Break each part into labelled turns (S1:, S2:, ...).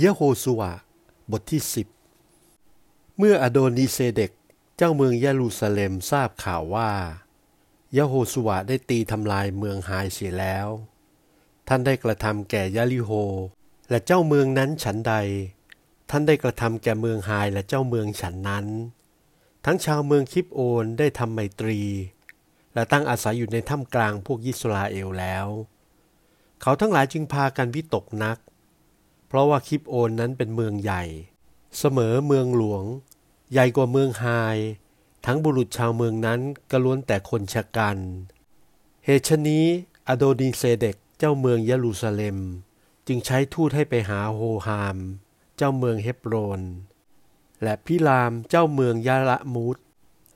S1: เยโฮสุวาบทที่สิบเมื่ออโดนิเซเดกเจ้าเมืองเยรูซาเล็มทราบข่าวว่ายโฮสุวาได้ตีทำลายเมืองไฮเสียแล้ว ท่านได้กระทำแก่ยาลิโฮ และเจ้าเมืองนั้นฉันใด ท่านได้กระทำแก่เมืองไฮและเจ้าเมืองฉันนั้น ทั้งชาวเมืองคิปโอนได้ทำไมตรี และตั้งอาศัยอยู่ในถ้ำกลางพวกยิสราเอลแล้ว เขาทั้งหลายจึงพากันวิตกนัก ราะว่าคิปโอนนั้นเป็นเมืองใหญ่ เสมอเมืองหลวง ใหญ่กว่าเมืองไฮทั้งบุรุษชาวเมืองนั้นก็ล้วนแต่คนชะกัน เหตุชนี้อโดนีเซเดกเจ้าเมืองเยรูซาเล็ม จึงใช้ทูตให้ไปหาโฮฮาม เจ้าเมืองเฮบโรน และพิรามเจ้าเมืองยาละมูด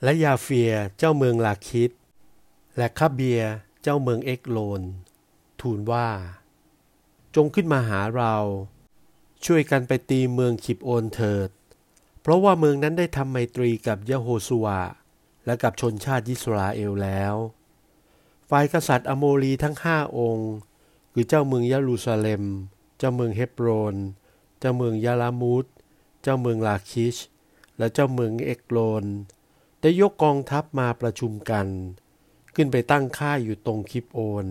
S1: และยาเฟียเจ้าเมืองลาคิด และคาเบียเจ้าเมืองเอ็กโลน ทูลว่า จงขึ้นมาหาเรา ช่วยกันไปตีเมืองกิบโอนเถิด เพราะว่าเมืองนั้นได้ทำไมตรีกับยะโฮซูวาและกับชนชาติยิสราเอลแล้ว ฝ่ายกษัตริย์อโมรีทั้งห้าองค์ คือเจ้าเมืองเยรูซาเล็ม เจ้าเมืองเฮบโรน เจ้าเมืองยาระมูธเจ้าเมืองลาคิช และเจ้าเมืองเอกโลน ได้ยกกองทัพมาประชุมกัน ขึ้นไปตั้งค่ายอยู่ตรงคิปโอน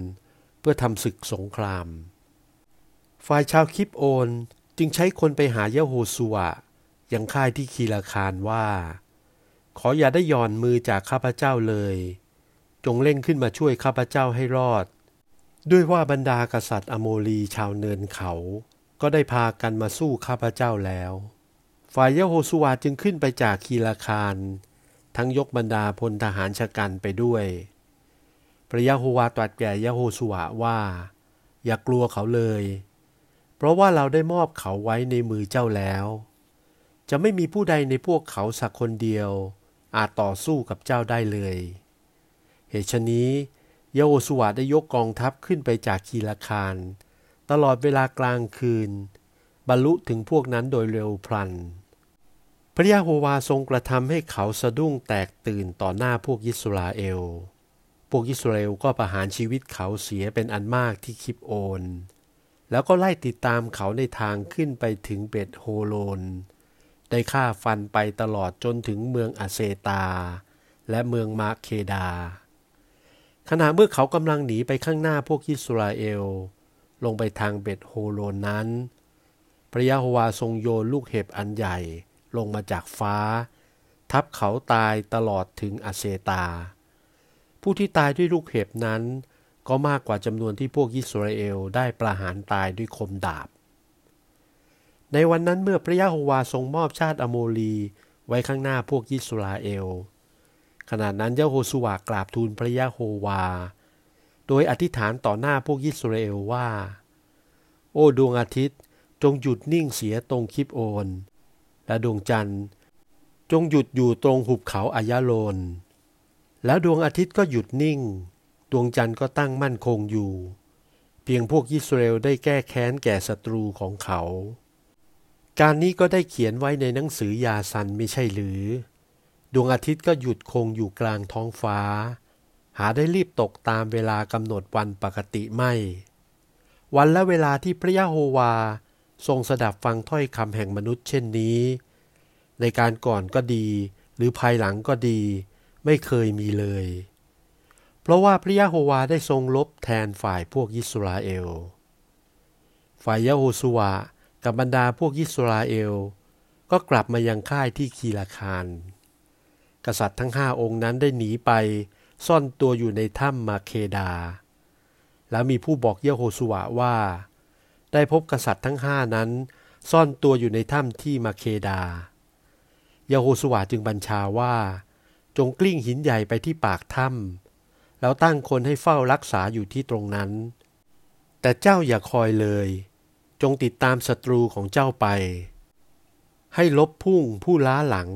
S1: เพื่อทำศึกสงคราม ฝ่ายชาวคิปโอน จึงใช้คนไปหายะโฮสุวยังค่ายที่คีลาคารว่า ขออย่าได้ย่อนมือจากข้าพเจ้าเลย จงเร่งขึ้นมาช่วยข้าพเจ้าให้รอด ด้วยว่าบรรดากษัตริย์อโมรีชาวเนินเขา ก็ได้พากันมาสู้ข้าพเจ้าแล้ว ฝ่ายยะโฮสุวาจึงขึ้นไปจากคีลาคาร ทั้งยกบรรดาพลทหารชะกันไปด้วย พระยะโฮวาตรัสแก่ยะโฮสุวาว่า อย่ากลัวเขาเลย เพราะว่าเราได้มอบเขาไว้ในมือเจ้าแล้ว จะไม่มีผู้ใดในพวกเขาสักคนเดียว อาจต่อสู้กับเจ้าได้เลย เหตุฉนี้เยโอสวาได้ยกกองทัพขึ้นไปจากคีลาคาร ตลอดเวลากลางคืน บรรลุถึงพวกนั้นโดยเร็วพลัน พระยาโฮวาทรงกระทำให้เขาสะดุ้งแตกตื่นต่อหน้าพวกยิสราเอล พวกยิสราเอลก็ประหารชีวิตเขาเสียเป็นอันมากที่คิปโอน แล้วก็ไล่ติดตามเขาในทางขึ้นไปถึงเบตโฮโลน ได้ฆ่าฟันไปตลอดจนถึงเมืองอาเซตา และเมืองมาเคดา ขณะเมื่อเขากำลังหนีไปข้างหน้าพวกอิสราเอล ลงไปทางเบตโฮโลนนั้น พระยะโฮวาทรงโยนลูกเห็บอันใหญ่ลงมาจากฟ้า ทับเขาตายตลอดถึงอาเซตา ผู้ที่ตายด้วยลูกเห็บนั้น ก็มากกว่าจำนวนที่พวกอิสราเอลได้ประหารตายด้วยคมดาบ ในวันนั้นเมื่อพระยะโฮวาทรงมอบชาติอโมลีไว้ข้างหน้าพวกอิสราเอล ขณะนั้นยะโฮสุวากราบทูลพระยะโฮวา โดยอธิษฐานต่อหน้าพวกอิสราเอลว่า โอ้ดวงอาทิตย์จงหยุดนิ่งเสียตรงคิปโอน และดวงจันทร์จงหยุดอยู่ตรงหุบเขาอายาโลน แล้วดวงอาทิตย์ก็หยุดนิ่ง ดวงจันทร์ก็ตั้งมั่นคงอยู่ เพียงพวกยิสราเอลได้แก้แค้นแก่ศัตรูของเขา การนี้ก็ได้เขียนไว้ในหนังสือยาซันไม่ใช่หรือ ดวงอาทิตย์ก็หยุดคงอยู่กลางท้องฟ้า หาได้รีบตกตามเวลากำหนดวันปกติไม่ วันและเวลาที่พระยะโฮวาทรงสดับฟังถ้อยคำแห่งมนุษย์เช่นนี้ ในการก่อนก็ดี หรือภายหลังก็ดี ไม่เคยมีเลย เพราะว่าพระยะโฮวาได้ทรงลบแทนฝ่ายพวกยิสราเอล ฝ่ายยะโฮสุวากับบรรดาพวกยิสราเอล ก็กลับมายังค่ายที่คีลาคารกษัตริย์ทั้งห้าองค์นั้นได้หนีไปซ่อนตัวอยู่ในถ้ำมาเคดา แล้วมีผู้บอกยะโฮสุวาว่า ได้พบกษัตริย์ทั้งห้านั้น ซ่อนตัวอยู่ในถ้ำที่มาเคดายะโฮสุวาจึงบัญชาว่า จงกลิ้งหินใหญ่ไปที่ปากถ้ำ แล้วตั้งคนให้เฝ้ารักษาอยู่ที่ตรงนั้น แต่เจ้าอย่าคอยเลย จงติดตามศัตรูของเจ้าไป ให้ลบพุ่งผู้ล้าหลัง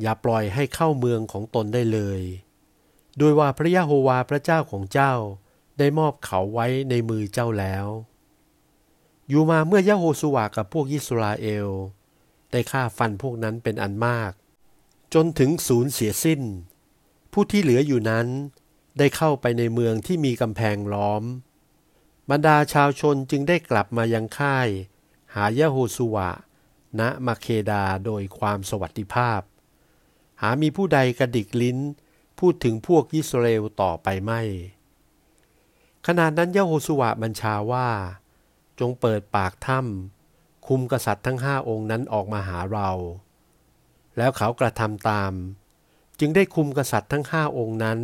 S1: อย่าปล่อยให้เข้าเมืองของตนได้เลยโดยว่าพระยะโฮวาพระเจ้าของเจ้าได้มอบเขาไว้ในมือเจ้าแล้ว อยู่มาเมื่อยะโฮสุวากับพวกยิสราเอล ได้ฆ่าฟันพวกนั้นเป็นอันมาก จนถึงศูนย์เสียสิ้น ผู้ที่เหลืออยู่นั้น ได้เข้าไปในเมืองที่มีกำแพงล้อม บรรดาชาวชนจึงได้กลับมายังค่าย หายะโฮสุวะ ณมาเคดาโดยความสวัสดิภาพ หามีผู้ใดกระดิกลิ้น พูดถึงพวกยิสราเอลต่อไปไม่ ขณะนั้นยะโฮสุวะบัญชาว่า จงเปิดปากถ้ำคุมกษัตริย์ทั้งห้าองค์นั้นออกมาหาเรา แล้วเขากระทำตาม จึงได้คุมกษัตริย์ทั้งห้าองค์นั้น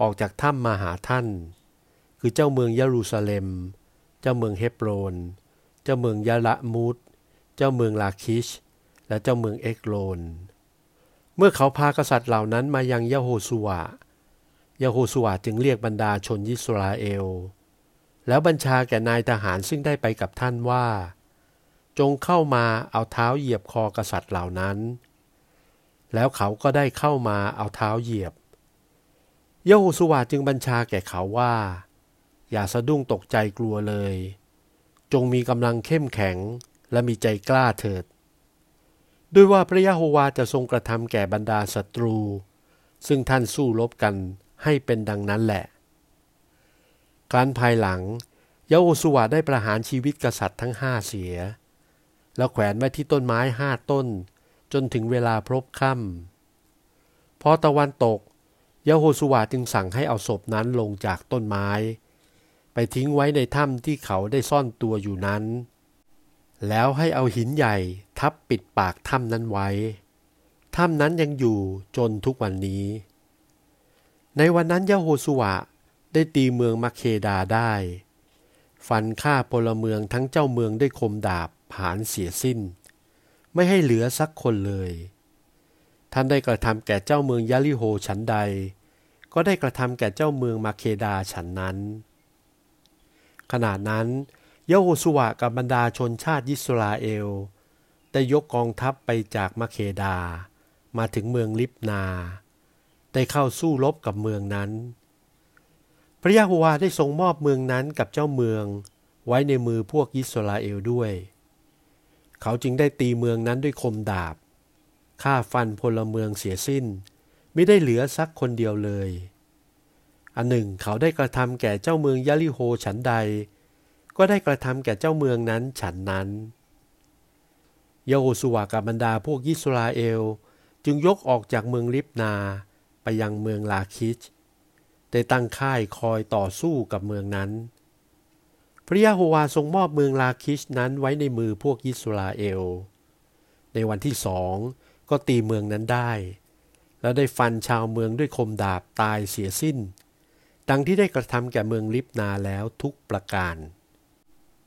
S1: ออกจากถ้ำมาหาท่าน คือเจ้าเมืองเยรูซาเล็ม เจ้าเมืองเฮบโรน เจ้าเมืองยะละมูดเจ้าเมืองลาคิช และเจ้าเมืองเอกโลน เมื่อเขาพากษัตริย์เหล่านั้นมายังยะโฮสุวะยะโฮสุวะจึงเรียกบรรดาชนยิสราเอล แล้วบัญชาแก่นายทหารซึ่งได้ไปกับท่านว่า จงเข้ามาเอาเท้าเหยียบคอกษัตริย์เหล่านั้น แล้วเขาก็ได้เข้ามาเอาเท้าเหยียบ ยโฮสุวะจึงบัญชาแก่เขาว่า อย่าสะดุ้งตกใจกลัวเลย จงมีกำลังเข้มแข็งและมีใจกล้าเถิด ด้วยว่าพระยะโฮวาจะทรงกระทำแก่บรรดาศัตรู ซึ่งท่านสู้รบกันให้เป็นดังนั้นแหละ ครั้นภายหลังยโฮสุวาได้ประหารชีวิตกษัตริย์ทั้งห้าเสีย แล้วแขวนไว้ที่ต้นไม้ห้าต้น จนถึงเวลาพรบค่ำพอตะวันตก ยโฮสุวาจึงสั่งให้เอาศพนั้นลงจากต้นไม้ ไปทิ้งไว้ในถ้ำที่เขาได้ซ่อนตัวอยู่นั้น แล้วให้เอาหินใหญ่ทับปิดปากถ้ำนั้นไว้ ถ้ำนั้นยังอยู่จนทุกวันนี้ ในวันนั้นยโฮสุวะได้ตีเมืองมาเคดาได้ ฟันฆ่าพลเมืองทั้งเจ้าเมืองได้คมดาบผานเสียสิ้น ไม่ให้เหลือสักคนเลย ท่านได้กระทำแก่เจ้าเมืองยาลิโฮฉันใด ก็ได้กระทำแก่เจ้าเมืองมาเคดาฉันนั้น ขณะนั้นยโฮสุวะกับบรรดาชนชาติยิสราเอล ได้ยกกองทัพไปจากมาเคดา มาถึงเมืองลิบนา ได้เข้าสู้รบกับเมืองนั้น พระยะโฮวาได้ทรงมอบเมืองนั้นกับเจ้าเมืองไว้ในมือพวกยิสราเอลด้วย เขาจึงได้ตีเมืองนั้นด้วยคมดาบ ฆ่าฟันพลเมืองเสียสิ้น ไม่ได้เหลือสักคนเดียวเลย อันหนึ่งเขาได้กระทำแก่เจ้าเมืองยาลิโฮฉันใด ก็ได้กระทำแก่เจ้าเมืองนั้นฉันนั้นโยสุวากับบรรดาพวกยิสราเอล จึงยกออกจากเมืองลิบนาไปยังเมืองลาคิชได้ตั้งค่ายคอยต่อสู้กับเมืองนั้น พระยะโฮวาทรงมอบเมืองลาคิชนั้นไว้ในมือพวกยิสราเอล ในวันที่สอง ก็ตีเมืองนั้นได้ แล้วได้ฟันชาวเมืองด้วยคมดาบตายเสียสิ้น ดังที่ได้กระทำแก่เมืองลิบนาแล้วทุกประการ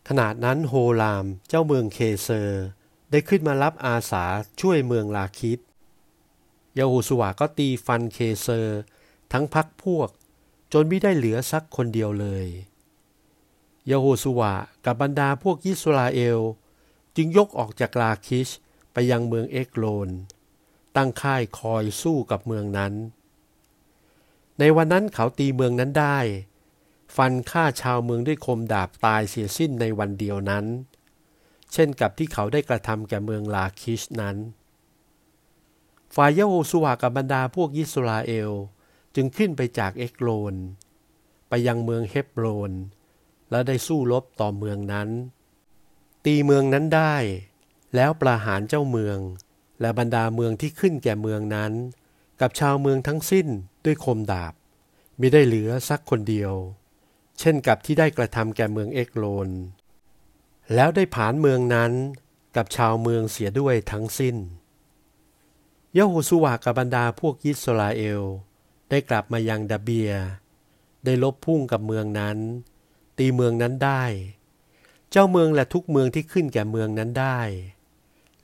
S1: ขณะนั้นโฮลามเจ้าเมืองเคเซอร์ ได้ขึ้นมารับอาสาช่วยเมืองลาคิชยะโฮซูวาก็ตีฟันเคเซอร์ ทั้งพรรคพวก จนไม่ได้เหลือสักคนเดียวเลยยะโฮซูวากับบรรดาพวกยิสราเอล จึงยกออกจากลาคิชไปยังเมืองเอกโลน ตั้งค่ายคอยสู้กับเมืองนั้น ในวันนั้นเขาตีเมืองนั้นได้ ฟันฆ่าชาวเมืองด้วยคมดาบตายเสียสิ้นในวันเดียวนั้น เช่นกับที่เขาได้กระทำแก่เมืองลาคิชนั้นฝ่ายยโฮสุวากับบรรดาพวกยิสราเอลจึงขึ้นไปจากเอกโลน ไปยังเมืองเฮบโรน และได้สู้รบต่อเมืองนั้น ตีเมืองนั้นได้ แล้วประหารเจ้าเมือง และบรรดาเมืองที่ขึ้นแก่เมืองนั้น กับชาวเมืองทั้งสิ้นด้วยคมดาบม่ได้เหลือสักคนเดียว เช่นกับที่ได้กระทำแก่เมืองเอกโลน แล้วได้ผานเมืองนั้นกับชาวเมืองเสียด้วยทั้งสิ้นยโฮสุวากับบรรดาพวกยิสราเอล ได้กลับมายังดาเบีย ได้ลบพุ่งกับเมืองนั้น ตีเมืองนั้นได้ เจ้าเมืองและทุกเมืองที่ขึ้นแก่เมืองนั้นได้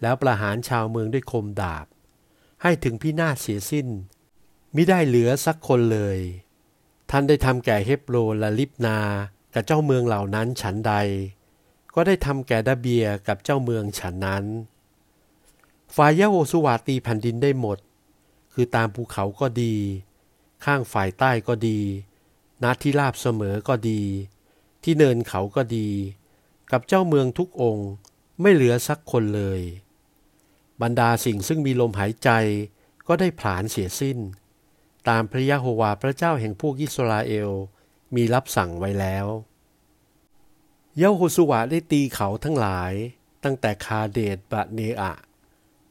S1: แล้วประหารชาวเมืองด้วยคมดาบ ให้ถึงพินาศเสียสิ้นมิได้เหลือสักคนเลย ท่านได้ทำแก่เฮบโรและลิบนา กับเจ้าเมืองเหล่านั้นฉันใด ก็ได้ทำแก่ดาเบียกับเจ้าเมืองฉันนั้นฝ่ายยะโฮสุวาตีแผ่นดินได้หมด คือตามภูเขาก็ดี ข้างฝ่ายใต้ก็ดีนาที่ราบเสมอก็ดี ที่เนินเขาก็ดี กับเจ้าเมืองทุกองค์ไม่เหลือสักคนเลย บรรดาสิ่งซึ่งมีลมหายใจก็ได้ผลาญเสียสิ้น ตามพระยะโฮวาพระเจ้าแห่งพวกอิสราเอลมีรับสั่งไว้แล้วยะโฮสุวาได้ตีเขาทั้งหลาย ตั้งแต่คาเดตบะเนอะ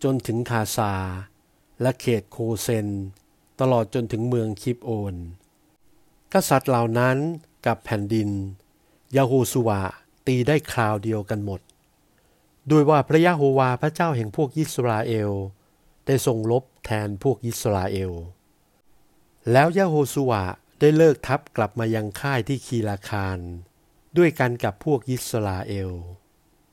S1: จนถึงคาซา และเขตโคเซน ตลอดจนถึงเมืองคิปโอน กษัตริย์เหล่านั้นกับแผ่นดินยาโฮสุวาตีได้คราวเดียวกันหมด ด้วยว่าพระยะโฮวาพระเจ้าแห่งพวกยิสราเอล ได้ทรงลบแทนพวกยิสราเอล แล้วยะโฮสุวาได้เลิกทัพกลับมายังค่ายที่คีลาคาร ด้วยกันกับพวกยิสราเอล